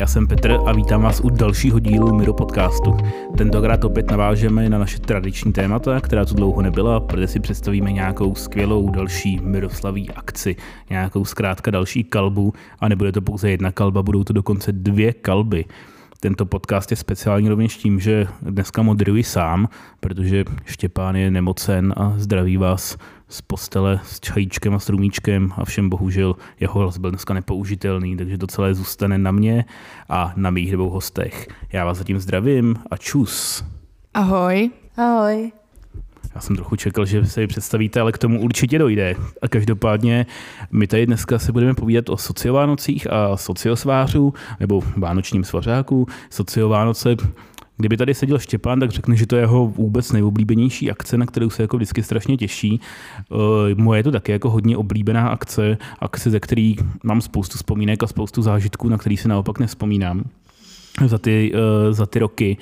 Já jsem Petr a vítám vás u dalšího dílu Miro podcastu. Tentokrát opět navážeme na naše tradiční témata, která tu dlouho nebyla, protože si představíme nějakou skvělou další Miroslaví akci, nějakou zkrátka další kalbu a nebude to pouze jedna kalba, budou to dokonce dvě kalby. Tento podcast je speciální rovněž tím, že dneska moderuji sám, protože Štěpán je nemocen a zdraví vás z postele s čajíčkem a strumíčkem a všem bohužel jeho hlas byl dneska nepoužitelný, takže to celé zůstane na mě a na mých dvou hostech. Já vás zatím zdravím a čus. Ahoj. Ahoj. Já jsem trochu čekal, že se ji představíte, ale k tomu určitě dojde. A každopádně my tady dneska se budeme povídat o sociovánocích a sociosvářů, nebo vánočním svařáku. Sociovánoce Kdyby tady seděl Štěpán, tak řekne, že to je jeho vůbec nejoblíbenější akce, na kterou se jako vždycky strašně těší. Uh, moje je to také jako hodně oblíbená akce, akce, ze který mám spoustu vzpomínek a spoustu zážitků, na který si naopak nespomínám za ty, uh, za ty roky.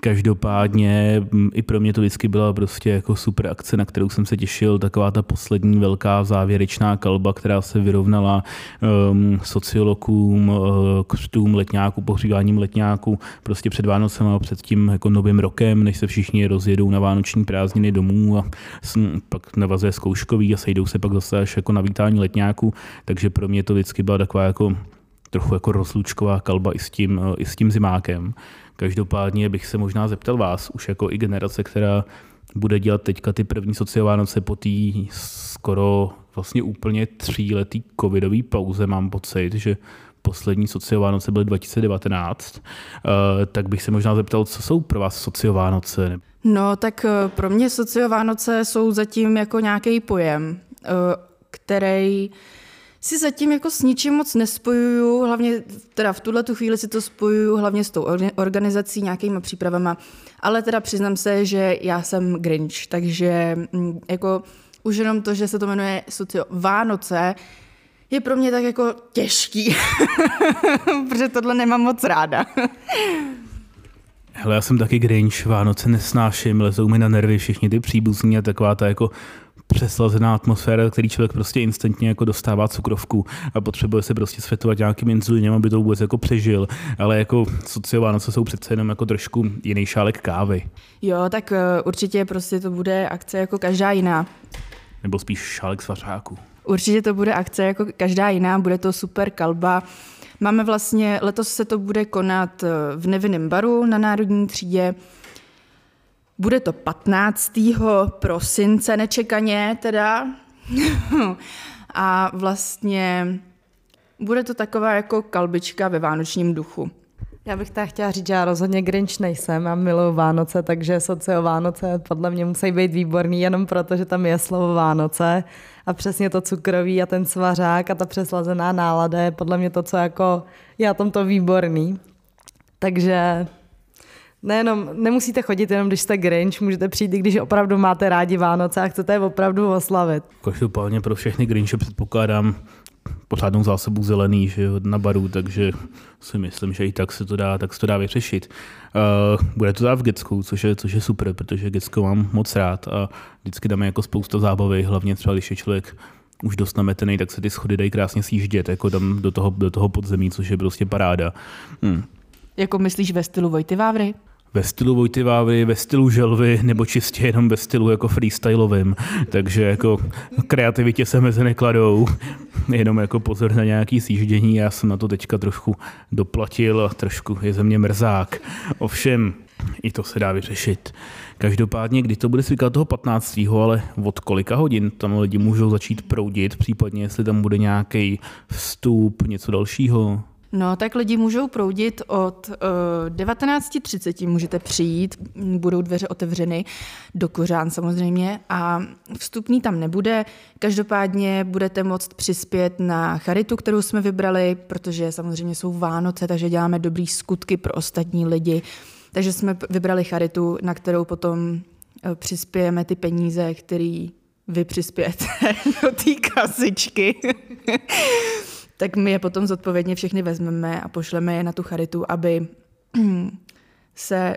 Každopádně mm, i pro mě to vždycky byla prostě jako super akce, na kterou jsem se těšil, taková ta poslední velká závěrečná kalba, která se vyrovnala um, sociologům, uh, křtům letňáků, pohříváním letňáků, prostě před Vánocem a před tím jako novým rokem, než se všichni rozjedou na vánoční prázdniny domů a pak navazuje zkouškový a sejdou se pak zase až jako na vítání letňáků, takže pro mě to vždycky byla taková jako trochu jako rozlučková kalba i s tím, i s tím zimákem. Každopádně bych se možná zeptal vás, už jako i generace, která bude dělat teďka ty první sociovánoce po té skoro vlastně úplně tříletý covidový pauze, mám pocit, že poslední sociovánoce byly 2019, eh, tak bych se možná zeptal, co jsou pro vás sociovánoce? No, tak eh, pro mě sociovánoce jsou zatím jako nějaký pojem, eh, který si zatím jako s ničím moc nespojuju, hlavně teda v tuhle tu chvíli si to spojuju hlavně s tou organizací, nějakýma přípravama, ale teda přiznám se, že já jsem Grinch, takže mm, jako už jenom to, že se to jmenuje socio Vánoce, je pro mě tak jako těžký, protože tohle nemám moc ráda. Hele, já jsem taky Grinch, Vánoce nesnáším, lezou mi na nervy všichni ty příbuzní a taková ta jako přeslazená atmosféra, který člověk prostě instantně jako dostává cukrovku a potřebuje se prostě světovat nějakým inzulinem, aby to vůbec jako přežil. Ale jako sociovánoce jsou přece jenom jako trošku jiný šálek kávy. Jo, tak uh, určitě prostě to bude akce jako každá jiná. Nebo spíš šálek svařáku. Určitě to bude akce jako každá jiná, bude to super kalba. Máme vlastně, letos se to bude konat eh, v Nevinném baru na Národní třídě. Bude to 15. prosince nečekaně teda. a vlastně bude to taková jako kalbička ve vánočním duchu. Já bych tak chtěla říct, že já rozhodně Grinch nejsem a miluji Vánoce, takže socio Vánoce podle mě musí být výborný jenom proto, že tam je slovo Vánoce a přesně to cukroví a ten svařák a ta přeslazená nálada je podle mě to, co jako je na tomto výborný. Takže Nejenom, nemusíte chodit jenom, když jste Grinch, můžete přijít, když opravdu máte rádi Vánoce a chcete je opravdu oslavit. Každopádně pro všechny Grinche předpokládám pořádnou zásobu zelený že jo, na baru, takže si myslím, že i tak se to dá, tak se to dá vyřešit. Uh, bude to dát v Gecku, což je, což je super, protože Gecko mám moc rád a vždycky dáme jako spousta zábavy, hlavně třeba když je člověk už dost nametený, tak se ty schody dají krásně sjíždět, jako tam do toho, do toho podzemí, což je prostě paráda. Hmm. Jako myslíš ve stylu Vojty Vávry? Ve stylu Vojty Vávry, ve stylu Želvy, nebo čistě jenom ve stylu jako freestylovým. Takže jako kreativitě se mezi nekladou. Jenom jako pozor na nějaký sjíždění. Já jsem na to teďka trošku doplatil a trošku je ze mě mrzák. Ovšem, i to se dá vyřešit. Každopádně, kdy to bude zvykat toho 15. ale od kolika hodin tam lidi můžou začít proudit, případně jestli tam bude nějaký vstup, něco dalšího? No, tak lidi můžou proudit od uh, eh, 19.30, můžete přijít, budou dveře otevřeny do Kořán samozřejmě a vstupný tam nebude. Každopádně budete moct přispět na charitu, kterou jsme vybrali, protože samozřejmě jsou Vánoce, takže děláme dobrý skutky pro ostatní lidi. Takže jsme vybrali charitu, na kterou potom uh, přispějeme ty peníze, které vy přispějete do té kasičky. Tak my je potom zodpovědně všechny vezmeme a pošleme je na tu charitu, aby se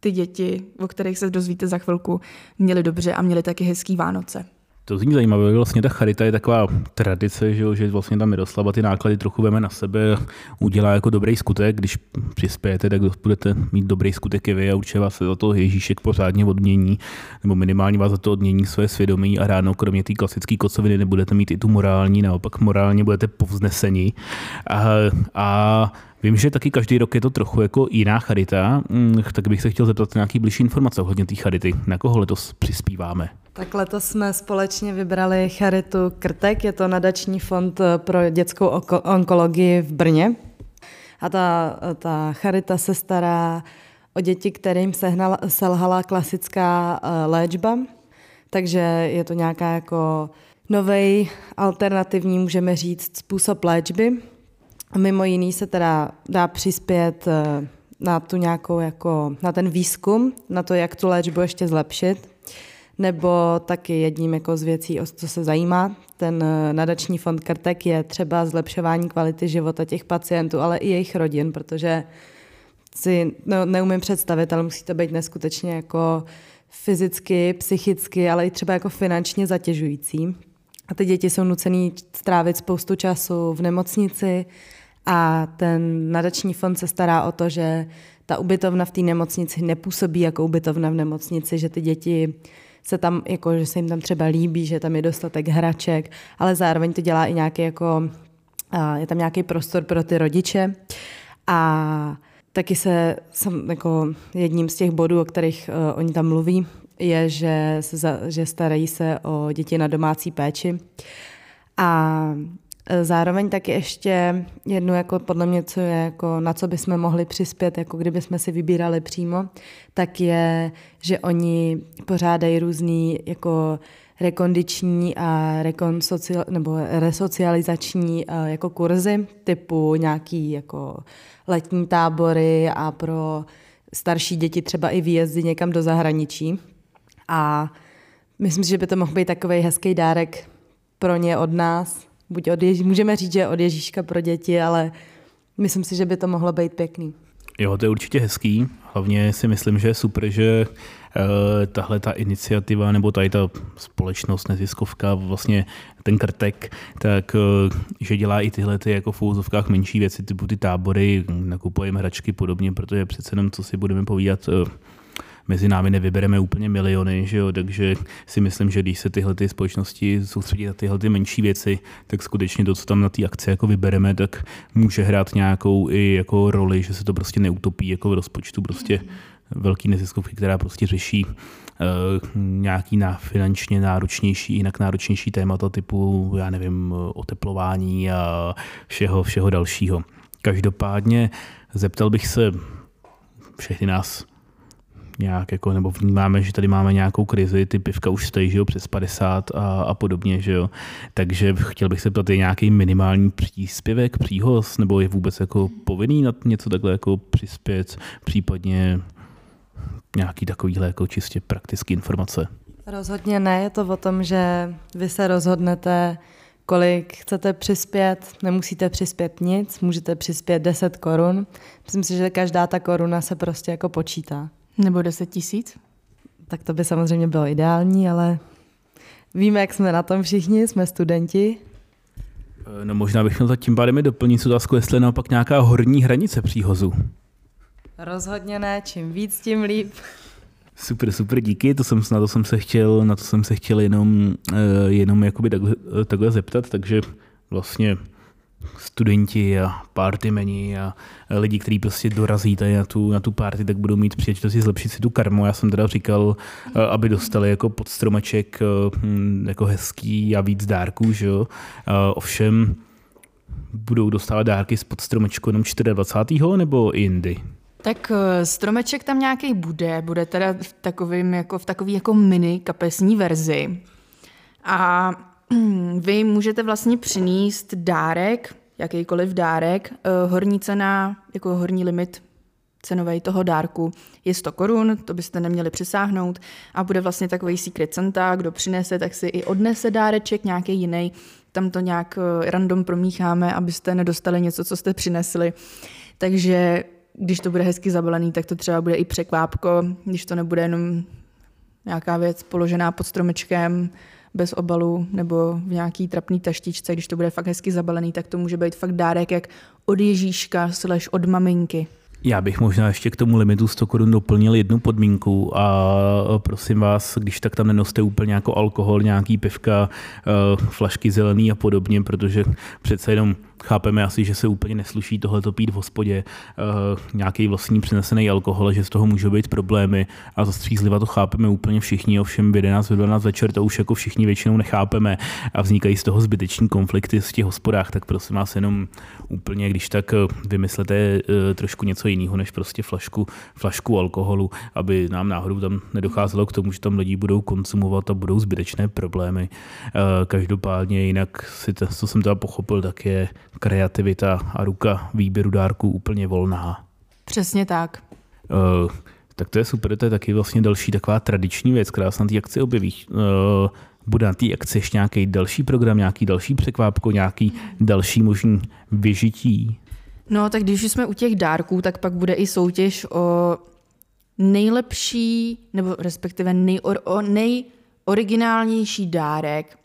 ty děti, o kterých se dozvíte za chvilku, měly dobře a měly taky hezký Vánoce. To zní zajímavé, vlastně ta charita je taková tradice, že, že vlastně tam Miroslava ty náklady trochu veme na sebe, udělá jako dobrý skutek, když přispějete, tak budete mít dobrý skutek i vy a určitě vás za to Ježíšek pořádně odmění, nebo minimálně vás za to odmění své svědomí a ráno kromě té klasické kocoviny nebudete mít i tu morální, naopak morálně budete povzneseni. A, a Vím, že taky každý rok je to trochu jako jiná charita, mm, tak bych se chtěl zeptat nějaký blížší informace ohledně té charity. Na koho letos přispíváme? Tak letos jsme společně vybrali charitu Krtek, je to nadační fond pro dětskou onkologii v Brně. A ta, ta charita se stará o děti, kterým sehnala, selhala klasická eh, léčba, takže je to nějaká jako nový alternativní, můžeme říct, způsob léčby. Mimo jiný se teda dá přispět eh, na tu nějakou jako, na ten výzkum, na to, jak tu léčbu ještě zlepšit nebo taky jedním jako z věcí, o co se zajímá. Ten eh, nadační fond Krtek je třeba zlepšování kvality života těch pacientů, ale i jejich rodin, protože si no, neumím představit, ale musí to být neskutečně jako fyzicky, psychicky, ale i třeba jako finančně zatěžující. A ty děti jsou nucený strávit spoustu času v nemocnici a ten nadační fond se stará o to, že ta ubytovna v té nemocnici nepůsobí jako ubytovna v nemocnici, že ty děti se tam, jako, že se jim tam třeba líbí, že tam je dostatek hraček, ale zároveň to dělá i nějaký jako, je tam nějaký prostor pro ty rodiče a taky se jsem, jako jedním z těch bodů, o kterých uh, oni tam mluví, je, že, se že starají se o děti na domácí péči. A E, zároveň taky ještě jednu, jako podle mě, co je, jako, na co bychom mohli přispět, jako kdyby jsme si vybírali přímo, tak je, že oni pořádají různý jako rekondiční a rekonsocial, nebo resocializační e, jako kurzy, typu nějaký jako letní tábory a pro starší děti třeba i výjezdy někam do zahraničí. A myslím si, že by to mohl být takový hezký dárek pro ně od nás, buď od Ježí, můžeme říct, že od Ježíška pro děti, ale myslím si, že by to mohlo být pěkný. Jo, to je určitě hezký. Hlavně si myslím, že je super, že uh, tahle ta iniciativa nebo tady ta společnost, neziskovka, vlastně ten krtek, tak uh, že dělá i tyhle ty jako v úzovkách menší věci, typu ty tábory, nakupujeme hračky podobně, protože přece jenom, co si budeme povídat, uh, mezi námi nevybereme úplně miliony, že jo? takže si myslím, že když se tyhle ty společnosti soustředí na tyhle ty menší věci, tak skutečně to, co tam na té akci jako vybereme, tak může hrát nějakou i jako roli, že se to prostě neutopí jako v rozpočtu prostě velký neziskovky, která prostě řeší uh, nějaký na finančně náročnější, jinak náročnější témata typu, já nevím, oteplování a všeho, všeho dalšího. Každopádně zeptal bych se všechny nás nějak jako, nebo vnímáme, že tady máme nějakou krizi, ty pivka už stojí, že jo, přes 50 a, a podobně, že jo. Takže chtěl bych se ptat, je nějaký minimální příspěvek, příhoz, nebo je vůbec jako povinný na něco takhle jako přispět, případně nějaký takovýhle jako čistě praktické informace? Rozhodně ne, je to o tom, že vy se rozhodnete, kolik chcete přispět, nemusíte přispět nic, můžete přispět 10 korun. Myslím si, že každá ta koruna se prostě jako počítá. Nebo 10 tisíc? Tak to by samozřejmě bylo ideální, ale víme, jak jsme na tom všichni, jsme studenti. Eh, no možná bych měl tím pádem doplnit otázku, jestli je naopak nějaká horní hranice příhozu. Rozhodně ne, čím víc, tím líp. Super, super, díky, to jsem, na to jsem se chtěl, na to jsem se chtěl jenom, uh, jenom jakoby takhle, takhle zeptat, takže vlastně studenti a partymeni a lidi, kteří prostě dorazí tady na tu, na tu party, tak budou mít příležitost zlepšit si tu karmu. Já jsem teda říkal, eh, aby dostali jako pod stromeček eh, hm, jako hezký a víc dárků, že jo. Eh, ovšem budou dostávat dárky z stromečku jenom 24. nebo jindy? Tak stromeček tam nějaký bude, bude teda v takovým jako v takový jako mini kapesní verzi. A vy můžete vlastně přinést dárek, jakýkoliv dárek. Eh, horní cena, jako horní limit cenový toho dárku je 100 korun, to byste neměli přesáhnout a bude vlastně takový secret Santa, kdo přinese, tak si i odnese dáreček nějaký jiný, tam to nějak eh, random promícháme, abyste nedostali něco, co jste přinesli. Takže když to bude hezky zabalený, tak to třeba bude i překvápko, když to nebude jenom nějaká věc položená pod stromečkem, bez obalu nebo v nějaký trapný taštičce, když to bude fakt hezky zabalený, tak to může být fakt dárek jak od Ježíška slash od maminky. Já bych možná ještě k tomu limitu 100 korun doplnil jednu podmínku a prosím vás, když tak tam nenoste úplně jako alkohol, nějaký pivka, eh, flašky zelený a podobně, protože přece jenom chápeme asi, že se úplně nesluší tohleto pít v hospodě, uh, nějaký vlastní přinesený alkohol, že z toho můžou být problémy a za střízliva to chápeme úplně všichni, ovšem v 11, v 12 večer to už jako všichni většinou nechápeme a vznikají z toho zbyteční konflikty v těch hospodách, tak prosím vás jenom úplně, když tak eh, vymyslete uh, trošku něco jiného, než prostě flašku, flašku alkoholu, aby nám náhodou tam nedocházelo k tomu, že tam lidi budou konzumovat a budou zbytečné problémy. Uh, každopádně jinak si to, co jsem teda pochopil, tak je kreativita a ruka výběru dárků úplně volná. Přesně tak. Uh, tak to je super, to je taky vlastně další taková tradiční věc, která se na té akci objeví. Uh, bude na té akci ještě nějaký další program, nějaký další překvápko, nějaký další možný vyžití? No, tak když jsme u těch dárků, tak pak bude i soutěž o nejlepší, nebo respektive nejor, o nejoriginálnější dárek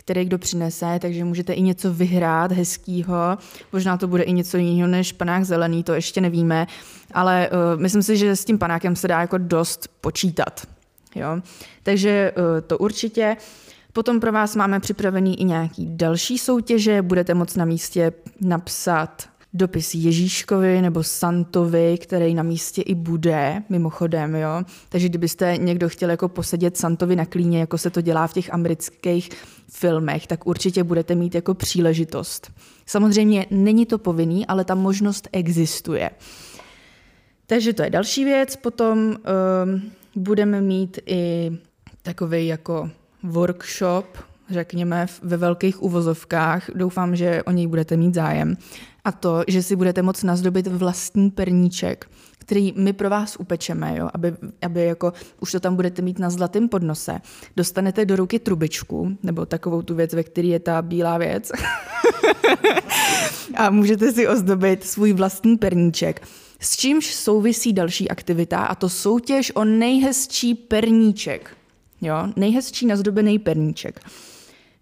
který kdo přinese, takže můžete i něco vyhrát hezkýho. Možná to bude i něco jiného než panák zelený, to ještě nevíme, ale uh, myslím si, že s tím panákem se dá jako dost počítat. Jo? Takže uh, to určitě. Potom pro vás máme připravený i nějaký další soutěže. Budete moct na místě napsat dopis Ježíškovi nebo Santovi, který na místě i bude, mimochodem, jo. Takže kdybyste někdo chtěl jako posedět Santovi na klíně, jako se to dělá v těch amerických filmech, tak určitě budete mít jako příležitost. Samozřejmě není to povinný, ale ta možnost existuje. Takže to je další věc. Potom um, budeme mít i takový jako workshop, řekněme, ve velkých uvozovkách. Doufám, že o něj budete mít zájem. A to, že si budete moct nazdobit vlastní perníček, který my pro vás upečeme, jo? Aby, aby jako už to tam budete mít na zlatém podnose. Dostanete do ruky trubičku, nebo takovou tu věc, ve které je ta bílá věc. a můžete si ozdobit svůj vlastní perníček. S čímž souvisí další aktivita, a to soutěž o nejhezčí perníček. Jo? Nejhezčí nazdobený perníček.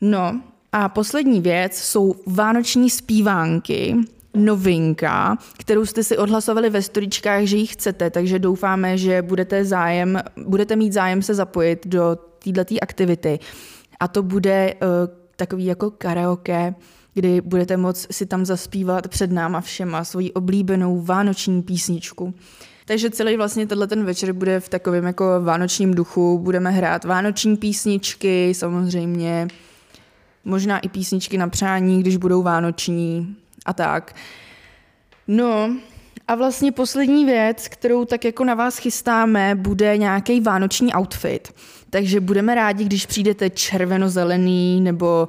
No a poslední věc jsou vánoční zpívánky, novinka, kterou jste si odhlasovali ve storičkách, že ji chcete, takže doufáme, že budete, zájem, budete mít zájem se zapojit do této aktivity. A to bude uh, takový jako karaoke, kdy budete moct si tam zaspívat před náma všema svoji oblíbenou vánoční písničku. Takže celý vlastně tenhle ten večer bude v takovém jako vánočním duchu. Budeme hrát vánoční písničky, samozřejmě možná i písničky na přání, když budou vánoční a tak. No, a vlastně poslední věc, kterou tak jako na vás chystáme, bude nějaký vánoční outfit. Takže budeme rádi, když přijdete červeno-zelený, nebo,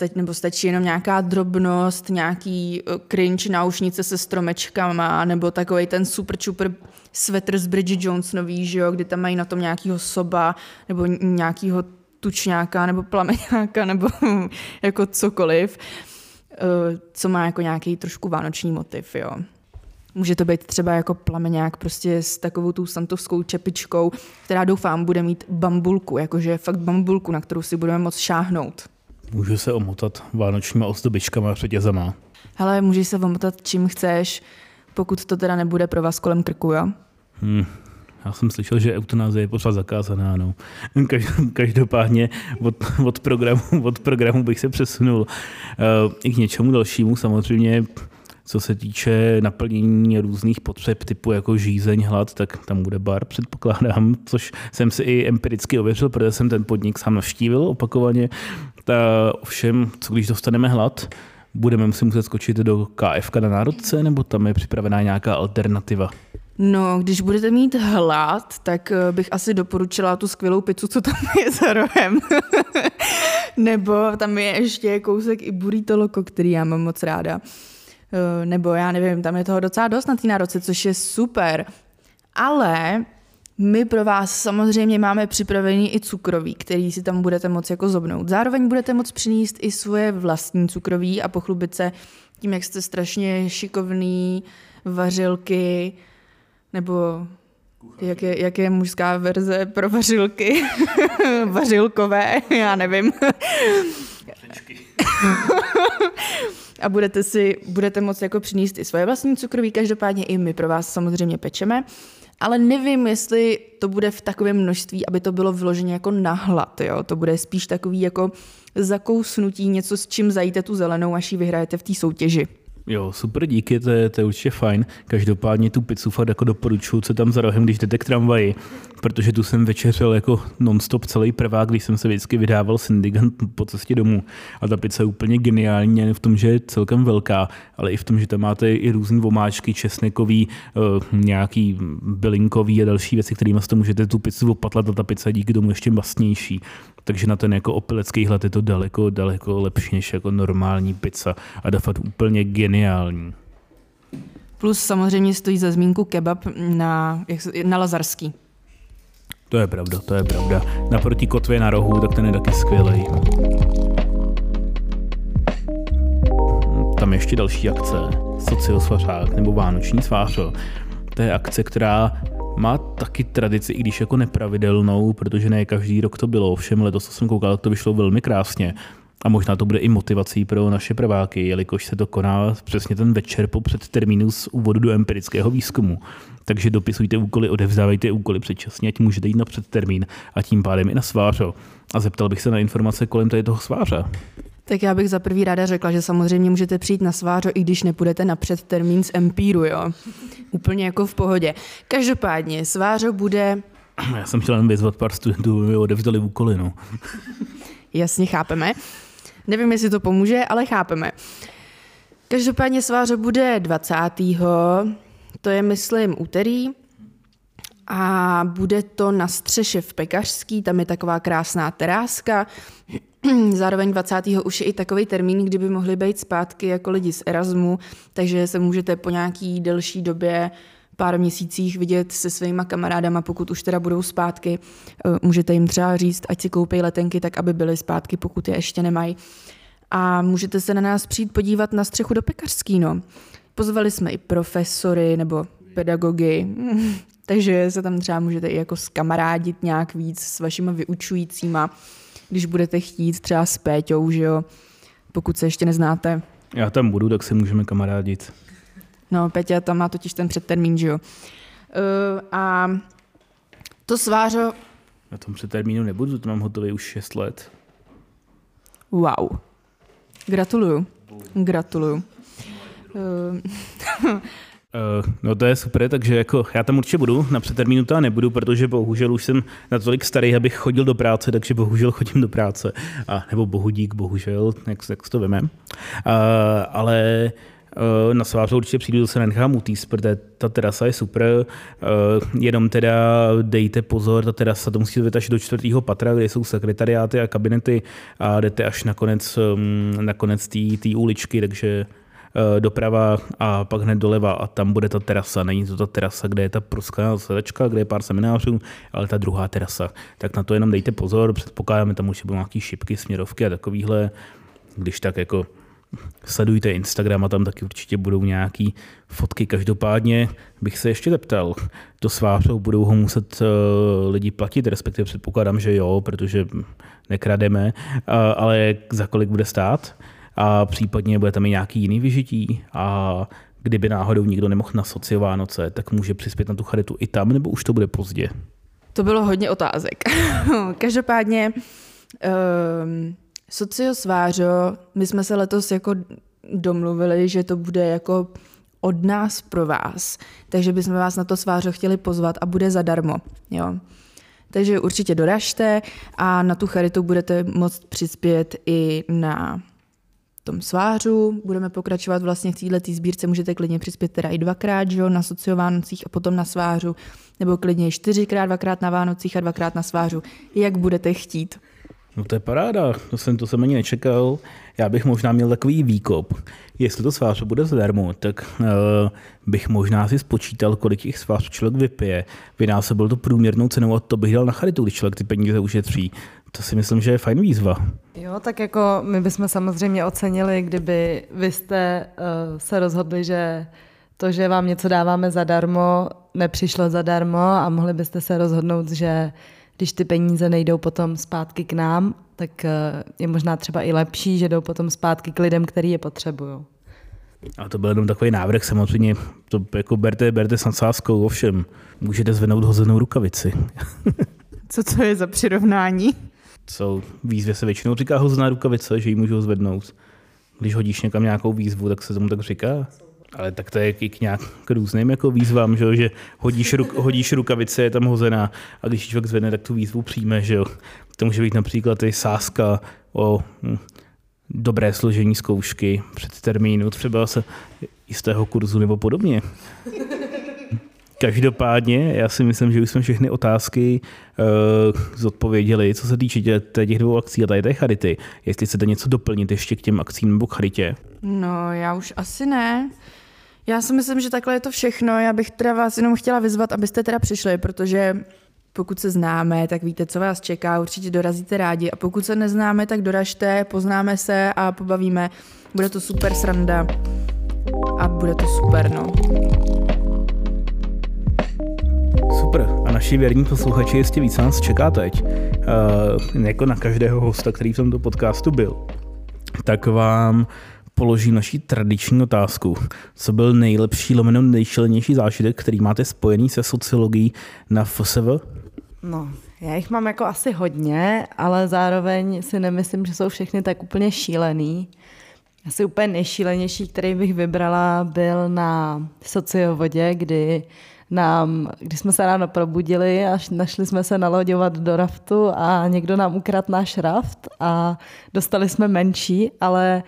uh, nebo stačí jenom nějaká drobnost, nějaký uh, cringe náušnice se stromečkama, nebo takový ten super čuper svetr z Bridget Jonesový, že jo, kdy tam mají na tom nějakýho soba, nebo nějakýho tučňáka, nebo plameňáka, nebo jako cokoliv. Eh, co má jako nějaký trošku vánoční motiv, jo. Může to být třeba jako plameňák prostě s takovou tou santovskou čepičkou, která doufám bude mít bambulku, jakože fakt bambulku, na kterou si budeme moc šáhnout. Může se omotat vánočníma ozdobičkama řetězama. Hele, můžeš se omotat čím chceš, pokud to teda nebude pro vás kolem krku, jo? Hmm, já jsem slyšel, že eutanázie je pořád zakázaná. No. Každopádně od, od, programu, od programu bych se přesunul uh, i k něčemu dalšímu. Samozřejmě co se týče naplnění různých potřeb typu jako žízeň, hlad, tak tam bude bar, předpokládám, což jsem si i empiricky ověřil, protože jsem ten podnik sám navštívil opakovaně. Ta, ovšem, co když dostaneme hlad, budeme si muset skočit do KFK na národce, nebo tam je připravená nějaká alternativa? No, když budete mít hlad, tak eh, bych asi doporučila tu skvělou pizzu, co tam je za rohem. Nebo tam je ještě kousek i burrito loco, který já mám moc ráda. Eh, nebo já nevím, tam je toho docela dost na té nároce, což je super. Ale my pro vás samozřejmě máme připravený i cukroví, který si tam budete moct jako zobnout. Zároveň budete moct přinést i svoje vlastní cukroví a pochlubit se tím, jak jste strašně šikovný, vařilky, nebo Jak je, jak je mužská verze pro vařilky? Vařilkové, já nevím. a budete si, budete moct jako přinést i svoje vlastní cukroví, každopádně i my pro vás samozřejmě pečeme. Ale nevím, jestli to bude v takovém množství, aby to bylo vloženě jako nahlad, jo. To bude spíš takový jako zakousnutí, něco s čím zajíte tu zelenou, až ji vyhrajete v té soutěži. Jo, super, díky, to je, to je určitě fajn. Každopádně tu pizzu fakt jako doporučuju, co tam za rohem, když jdete k tramvaji, protože tu jsem večeřel jako nonstop celý prvák, když jsem se vždycky vydával syndigant po cestě domů. A ta pizza je úplně geniální, nejen v tom, že je celkem velká, ale i v tom, že tam máte i různý vomáčky, česnekový, uh, nějaký bylinkový a další věci, kterými to můžete tu pizzu opatlat a ta pizza díky tomu ještě masnější. Takže na ten jako opilecký hled je to daleko, daleko lepší než jako normální pizza a to fakt úplně geniální. Plus samozřejmě stojí za zmínku kebab na, na Lazarský. To je pravda, to je pravda. Naproti kotvě na rohu, tak ten je taky skvělý. Tam ještě další akce. Sociosvařák nebo Vánoční svářo. To je akce, která má taky tradici, i když jako nepravidelnou, protože ne každý rok to bylo. Všem letos jsem koukal, to vyšlo velmi krásně. A možná to bude i motivací pro naše prváky, jelikož se to koná přesně ten večer po předtermínu z úvodu do empirického výzkumu. Takže dopisujte úkoly, odevzdávejte úkoly předčasně, ať můžete jít na předtermín a tím pádem i na svářo. A zeptal bych se na informace kolem tady toho sváře. Tak já bych za prvý ráda řekla, že samozřejmě můžete přijít na svářo, i když nepůjdete na předtermín z Empíru, jo. Úplně jako v pohodě. Každopádně, svářo bude... Já jsem chtěl jen vyzvat pár studentů, aby odevzdali úkoly, no. Jasně, chápeme. Nevím, jestli to pomůže, ale chápeme. Každopádně sváře bude 20. To je, myslím, úterý. A bude to na střeše v Pekařský, tam je taková krásná teráska. Zároveň 20. už je i takový termín, kdyby mohli být zpátky jako lidi z Erasmu, takže se můžete po nějaký delší době pár měsících vidět se svýma kamarádama, pokud už teda budou zpátky. Eh, můžete jim třeba říct, ať si koupí letenky, tak aby byly zpátky, pokud je ještě nemají. A můžete se na nás přijít podívat na střechu do pekařský, no. Pozvali jsme i profesory nebo pedagogy, takže se tam třeba můžete i jako skamarádit nějak víc s vašimi vyučujícíma, když budete chtít třeba s Péťou, že jo, pokud se ještě neznáte. Já tam budu, tak se můžeme kamarádit. No, Peťa tam má totiž ten předtermín, že jo. Uh, a to svářo... Na tom předtermínu nebudu, to mám hotový už 6 let. Wow. Gratuluju. Gratuluju. Uh, Uh, no to je super, takže jako já tam určitě budu, na předtermínu to nebudu, protože bohužel už jsem natolik starý, abych chodil do práce, takže bohužel chodím do práce. A, nebo bohudík, bohužel, jak, jak to víme. Uh, ale uh, na svářu určitě přijdu, se nenechám utíct, protože ta terasa je super, uh, jenom teda dejte pozor, ta terasa to musíte jít až do čtvrtého patra, kde jsou sekretariáty a kabinety a jdete až nakonec, um, nakonec té uličky, takže doprava a pak hned doleva a tam bude ta terasa. Není to ta terasa, kde je ta pruská sedačka, kde je pár seminářů, ale ta druhá terasa. Tak na to jenom dejte pozor, předpokládáme tam už budou nějaké šipky, směrovky a takovýhle. Když tak jako sledujte Instagram a tam taky určitě budou nějaký fotky. Každopádně bych se ještě zeptal, to svářou budou ho muset uh, lidi platit, respektive předpokládám, že jo, protože nekrademe, uh, ale za kolik bude stát? A případně bude tam i nějaký jiný vyžití a kdyby náhodou nikdo nemohl na sociovánoce, tak může přispět na tu charitu i tam, nebo už to bude pozdě? To bylo hodně otázek. Každopádně um, sociosvářo, my jsme se letos jako domluvili, že to bude jako od nás pro vás. Takže bychom vás na to svářo chtěli pozvat a bude zadarmo. Jo. Takže určitě doražte a na tu charitu budete moct přispět i na tom svářu, budeme pokračovat vlastně v této sbírce, můžete klidně přispět teda i dvakrát, že jo, na sociovánocích a potom na svářu, nebo klidně čtyřikrát, dvakrát na Vánocích a dvakrát na svářu, jak budete chtít. No to je paráda, to jsem, to jsem ani nečekal. Já bych možná měl takový výkop. Jestli to svář bude zadarmo, tak uh, bych možná si spočítal, kolik těch svář člověk vypije. Vynásobil to průměrnou cenou a to bych dal na charitu, když člověk ty peníze ušetří. To si myslím, že je fajn výzva. Jo, tak jako my bychom samozřejmě ocenili, kdyby vy jste uh, se rozhodli, že to, že vám něco dáváme zadarmo, nepřišlo zadarmo a mohli byste se rozhodnout, že když ty peníze nejdou potom zpátky k nám, tak eh, je možná třeba i lepší, že jdou potom zpátky k lidem, který je potřebují. A to byl jenom takový návrh, samozřejmě to jako berte, berte s nadsázkou, ovšem můžete zvednout hozenou rukavici. Co to je za přirovnání? Co výzvě se většinou říká hozená rukavice, že ji můžu zvednout. Když hodíš někam nějakou výzvu, tak se tomu tak říká. Ale tak to je k nějak k různým jako výzvám, že, jo? že hodíš, ruk, hodíš rukavice, je tam hozená a když člověk zvedne, tak tu výzvu přijme. Že jo? To může být například i sázka o hm, dobré složení zkoušky před termínu, třeba se jistého kurzu nebo podobně. Každopádně, já si myslím, že už jsme všechny otázky uh, zodpověděli, co se týče tě, těch dvou akcí a tady té charity. Jestli chcete něco doplnit ještě k těm akcím nebo charitě? No, já už asi ne. Já si myslím, že takhle je to všechno. Já bych teda vás jenom chtěla vyzvat, abyste teda přišli, protože pokud se známe, tak víte, co vás čeká, určitě dorazíte rádi. A pokud se neznáme, tak doražte, poznáme se a pobavíme. Bude to super sranda a bude to super, no. Super. A naši věrní posluchači jistě víc nás čeká teď. Uh, jako na každého hosta, který v tomto podcastu byl. Tak vám položím naší tradiční otázku. Co byl nejlepší, lomeno nejšilenější zážitek, který máte spojený se sociologií na FSV? No, já jich mám jako asi hodně, ale zároveň si nemyslím, že jsou všechny tak úplně šílený. Asi úplně nejšílenější, který bych vybrala, byl na sociovodě, kdy nám, když jsme se ráno probudili a našli jsme se naloďovat do raftu a někdo nám ukradl náš raft a dostali jsme menší, ale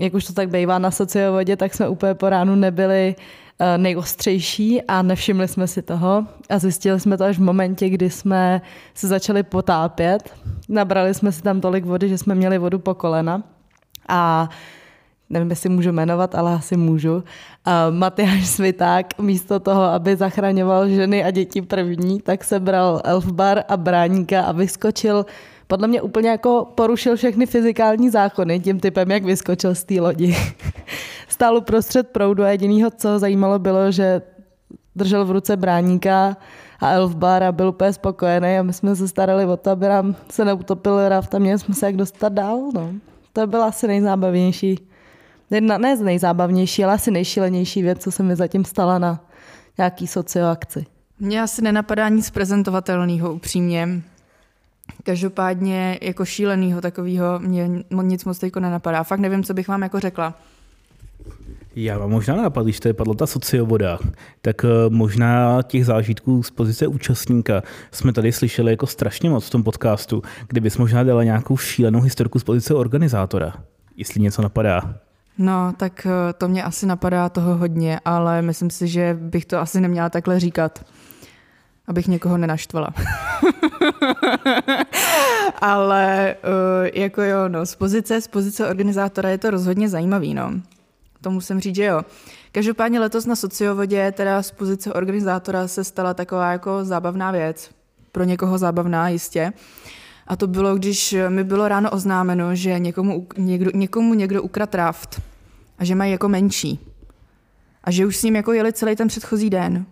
jak už to tak bývá na sociovodě, tak jsme úplně po ránu nebyli eh, nejostřejší a nevšimli jsme si toho a zjistili jsme to až v momentě, kdy jsme se začali potápět. Nabrali jsme si tam tolik vody, že jsme měli vodu po kolena a nevím, jestli můžu jmenovat, ale asi můžu. Uh, Matyáš Sviták místo toho, aby zachraňoval ženy a děti první, tak se bral elfbar a bráníka a vyskočil podle mě úplně jako porušil všechny fyzikální zákony tím typem, jak vyskočil z té lodi. Stál uprostřed proudu a jedinýho, co ho zajímalo, bylo, že držel v ruce bráníka a elfbar a byl úplně spokojený a my jsme se starali o to, aby nám se neutopil raft a měli jsme se jak dostat dál. No. To byla asi nejzábavnější jedna, ne z nejzábavnější, ale asi nejšílenější věc, co se mi zatím stala na nějaký socioakci. Mně asi nenapadá nic prezentovatelného upřímně. Každopádně jako šílenýho takového mě nic moc teďko nenapadá. Fakt nevím, co bych vám jako řekla. Já vám možná napadl, když tady padla ta sociovoda, tak eh, možná těch zážitků z pozice účastníka jsme tady slyšeli jako strašně moc v tom podcastu, kdybys možná dala nějakou šílenou historku z pozice organizátora, jestli něco napadá. No, tak eh, to mě asi napadá toho hodně, ale myslím si, že bych to asi neměla takhle říkat, abych někoho nenaštvala. ale uh, jako jo, no, z pozice, z pozice organizátora je to rozhodně zajímavý, no. To musím říct, že jo. Každopádně letos na sociovodě teda z pozice organizátora se stala taková jako zábavná věc. Pro někoho zábavná jistě. A to bylo, když mi bylo ráno oznámeno, že někomu, někdo, někomu někdo ukradl raft a že mají jako menší. A že už s ním jako jeli celý ten předchozí den.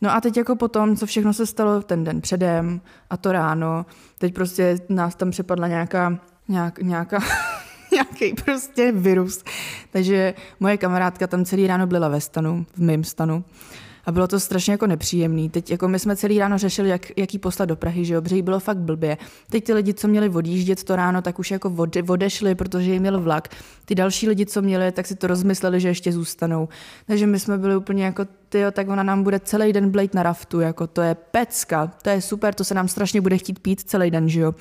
No a teď jako potom, co všechno se stalo ten den předem a to ráno, teď prostě nás tam přepadla nějaká, nějak, nějaká, nějaký prostě virus. Takže moje kamarádka tam celý ráno byla ve stanu, v mém stanu a bylo to strašně jako nepříjemný. Teď jako my jsme celý ráno řešili, jak, jak jí poslat do Prahy, že jo, protože jí bylo fakt blbě. Teď ty lidi, co měli odjíždět to ráno, tak už jako vode, odešli, protože jim měl vlak. Ty další lidi, co měli, tak si to rozmysleli, že ještě zůstanou. Takže my jsme byli úplně jako, ty, tak ona nám bude celý den blejt na raftu, jako to je pecka, to je super, to se nám strašně bude chtít pít celý den, že jo.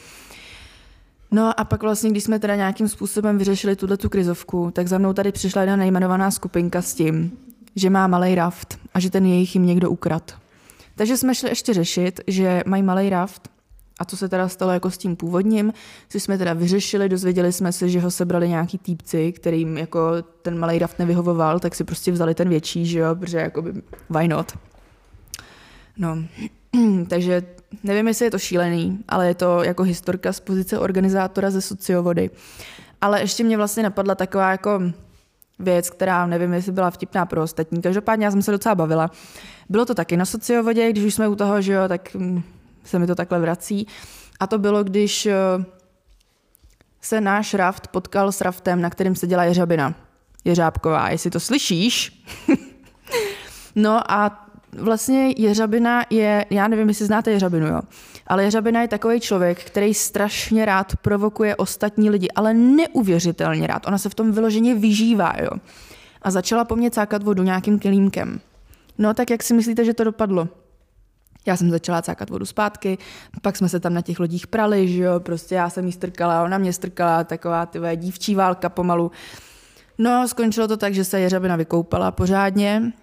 No a pak vlastně, když jsme teda nějakým způsobem vyřešili tuhle tu krizovku, tak za mnou tady přišla jedna nejmenovaná skupinka s tím, že má malý raft a že ten jejich jim někdo ukrad. Takže jsme šli ještě řešit, že mají malý raft a co se teda stalo jako s tím původním, co jsme teda vyřešili, dozvěděli jsme se, že ho sebrali nějaký týpci, kterým jako ten malý raft nevyhovoval, tak si prostě vzali ten větší, že jo, protože jakoby why not. No, takže nevím, jestli je to šílený, ale je to jako historka z pozice organizátora ze sociovody. Ale ještě mě vlastně napadla taková jako věc, která nevím, jestli byla vtipná pro ostatní. Každopádně já jsem se docela bavila. Bylo to taky na sociovodě, když už jsme u toho, že jo, tak hm, se mi to takhle vrací. A to bylo, když eh, se náš raft potkal s raftem, na kterým se dělá jeřabina. Jeřábková, jestli to slyšíš. no a vlastně jeřabina je, já nevím, jestli znáte jeřabinu, jo, ale jeřabina je takový člověk, který strašně rád provokuje ostatní lidi, ale neuvěřitelně rád. Ona se v tom vyloženě vyžívá, jo. A začala po mně cákat vodu nějakým kelímkem. No tak jak si myslíte, že to dopadlo? Já jsem začala cákat vodu zpátky, pak jsme se tam na těch lodích prali, že jo, prostě já jsem jí strkala, ona mě strkala, taková ty dívčí válka pomalu. No, skončilo to tak, že se Jeřabina vykoupala pořádně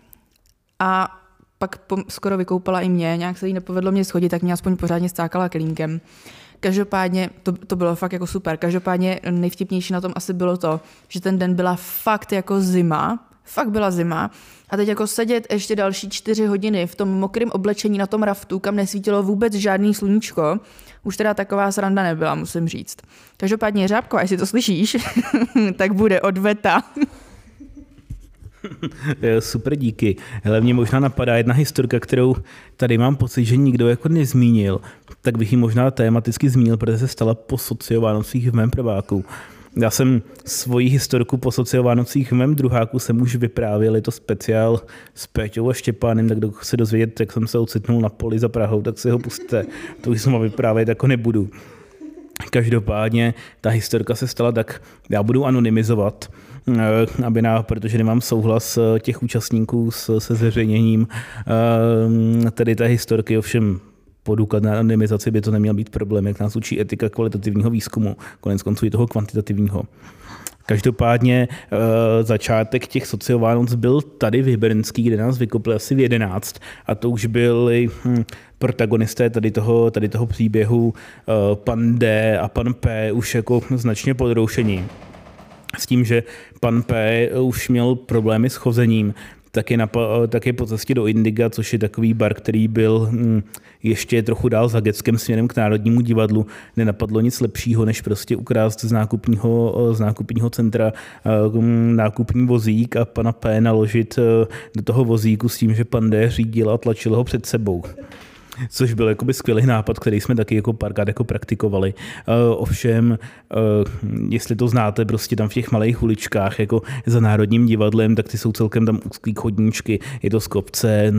a pak skoro vykoupala i mě, nějak se jí nepovedlo mě schodit, tak mě aspoň pořádně stákala kelínkem. Každopádně to, to bylo fakt jako super. Každopádně nejvtipnější na tom asi bylo to, že ten den byla fakt jako zima, fakt byla zima a teď jako sedět ještě další čtyři hodiny v tom mokrém oblečení na tom raftu, kam nesvítilo vůbec žádný sluníčko, už teda taková sranda nebyla, musím říct. Každopádně Řábko, jestli to slyšíš, tak bude odveta. Super, díky. Hele, mě možná napadá jedna historka, kterou tady mám pocit, že nikdo jako nezmínil, tak bych ji možná tematicky zmínil, protože se stala po sociovánocích v mém prváku. Já jsem svoji historku po sociovánocích v mém druháku jsem už vyprávěl, je to speciál s Péťou a Štěpánem, tak kdo se dozvědět, jak jsem se ocitnul na poli za Prahou, tak si ho pustte. To už jsem vyprávět jako nebudu. Každopádně ta historka se stala tak, já budu anonymizovat, aby na, protože nemám souhlas eh, těch účastníků se zveřejněním eh, tedy ta historky, ovšem po důkladné anonymizaci by to neměl být problém, jak nás učí etika kvalitativního výzkumu, konec konců i toho kvantitativního. Každopádně začátek těch sociovánoc byl tady v Hybernský, kde nás vykopli asi v 11 a to už byly hm, protagonisté tady toho, tady toho příběhu, pan D a pan P už jako značně podroušení s tím, že pan P už měl problémy s chozením, tak je, napa- tak je po cestě do Indiga, což je takový bar, který byl hm, ještě trochu dál za Getskem směrem k Národnímu divadlu. Nenapadlo nic lepšího, než prostě ukrást z nákupního, z nákupního centra hm, nákupní vozík a pana P naložit eh, do toho vozíku s tím, že pan D řídil a tlačil ho před sebou což byl jakoby skvělý nápad, který jsme taky jako párkrát jako praktikovali. Uh, ovšem, uh, jestli to znáte, prostě tam v těch malých uličkách, jako za Národním divadlem, tak ty jsou celkem tam úzký chodníčky, je to z kopce,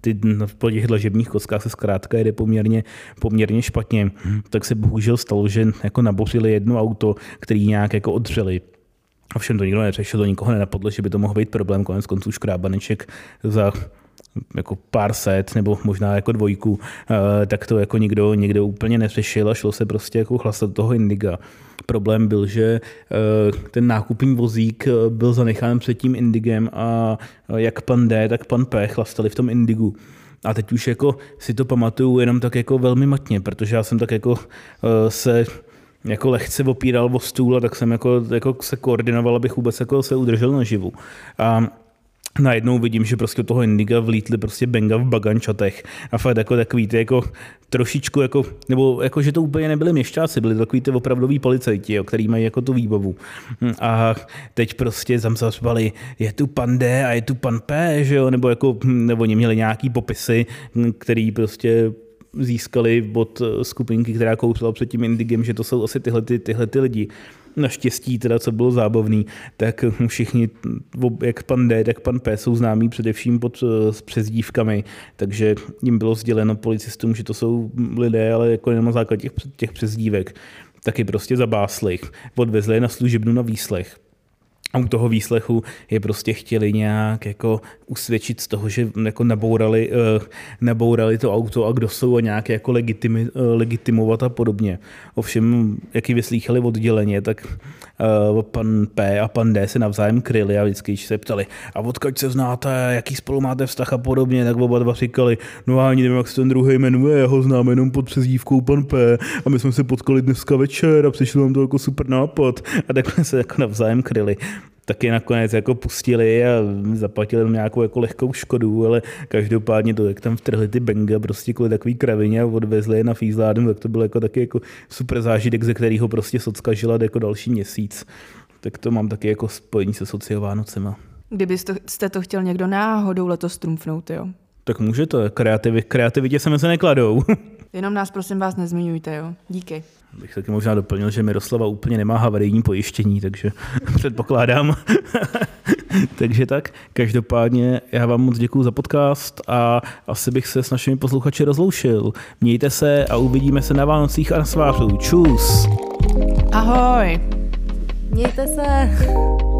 ty po těch dlažebních kockách se zkrátka jede poměrně, poměrně špatně. Tak se bohužel stalo, že jako nabořili jedno auto, který nějak jako odřeli. Ovšem to nikdo neřešil, to nikoho nenapadlo, že by to mohl být problém, konec konců škrábaneček za jako pár set nebo možná jako dvojku, eh, tak to jako nikdo, nikdo úplně neřešil a šlo se prostě jako chlastat toho Indiga. Problém byl, že eh, ten nákupní vozík eh, byl zanechán před tím Indigem a jak pan D, tak pan P chlastali v tom Indigu. A teď už jako si to pamatuju jenom tak jako velmi matně, protože já jsem tak jako se jako lehce opíral o stůl a tak jsem jako, jako se koordinoval, abych vůbec jako se udržel naživu. A najednou vidím, že prostě toho Indiga vlítli prostě benga v bagančatech a fakt jako takový ty jako trošičku jako, nebo jako, že to úplně nebyli měšťáci, byli takový ty opravdoví policajti, jo, který mají jako tu výbavu. A teď prostě tam zařvali, je tu pan D a je tu pan P, že jo, nebo jako, nebo oni měli nějaký popisy, který prostě získali od skupinky, která kouřila před tím Indigem, že to jsou asi tyhle, ty, tyhle ty lidi. Naštěstí teda, co bylo zábavný, tak všichni, jak pan D, tak pan P jsou známí především pod eh, s přezdívkami, takže jim bylo sděleno policistům, že to jsou lidé, ale jako jenom na základě těch, těch přezdívek. Taky prostě zabásli. Odvezli je na služebnu na výslech a u toho výslechu je prostě chtěli nějak jako usvědčit z toho, že jako nabourali, uh, nabourali to auto a kdo jsou a nějak jako legitimi, uh, legitimovat a podobně. Ovšem, jak ji vyslýchali odděleně, tak uh, pan P a pan D se navzájem kryli a vždycky se ptali, a odkud se znáte, jaký spolu máte vztah a podobně, tak oba dva říkali, no ani nevím, jak se ten druhý jmenuje, já ho znám jenom pod přezdívkou pan P a my jsme se potkali dneska večer a přišlo nám to jako super nápad. A takhle se jako navzájem kryli taky nakonec jako pustili a zaplatili nějakou jako lehkou škodu, ale každopádně to, jak tam vtrhli ty benga prostě kvůli takový kravině a odvezli je na Fízládem, tak to byl jako taky jako super zážitek, ze kterého prostě socka žila jako další měsíc. tak to mám taky jako spojení se sociovánocema. Kdybyste to chtěl někdo náhodou letos trumfnout, jo? Tak může to, kreativi, kreativitě se mezi nekladou. Jenom nás prosím vás nezmiňujte, jo? Díky. Bych taky možná doplnil, že Miroslava úplně nemá havarijní pojištění, takže předpokládám. takže tak, každopádně já vám moc děkuji za podcast a asi bych se s našimi posluchači rozloušil. Mějte se a uvidíme se na Vánocích a na svářu. Čus! Ahoj! Mějte se!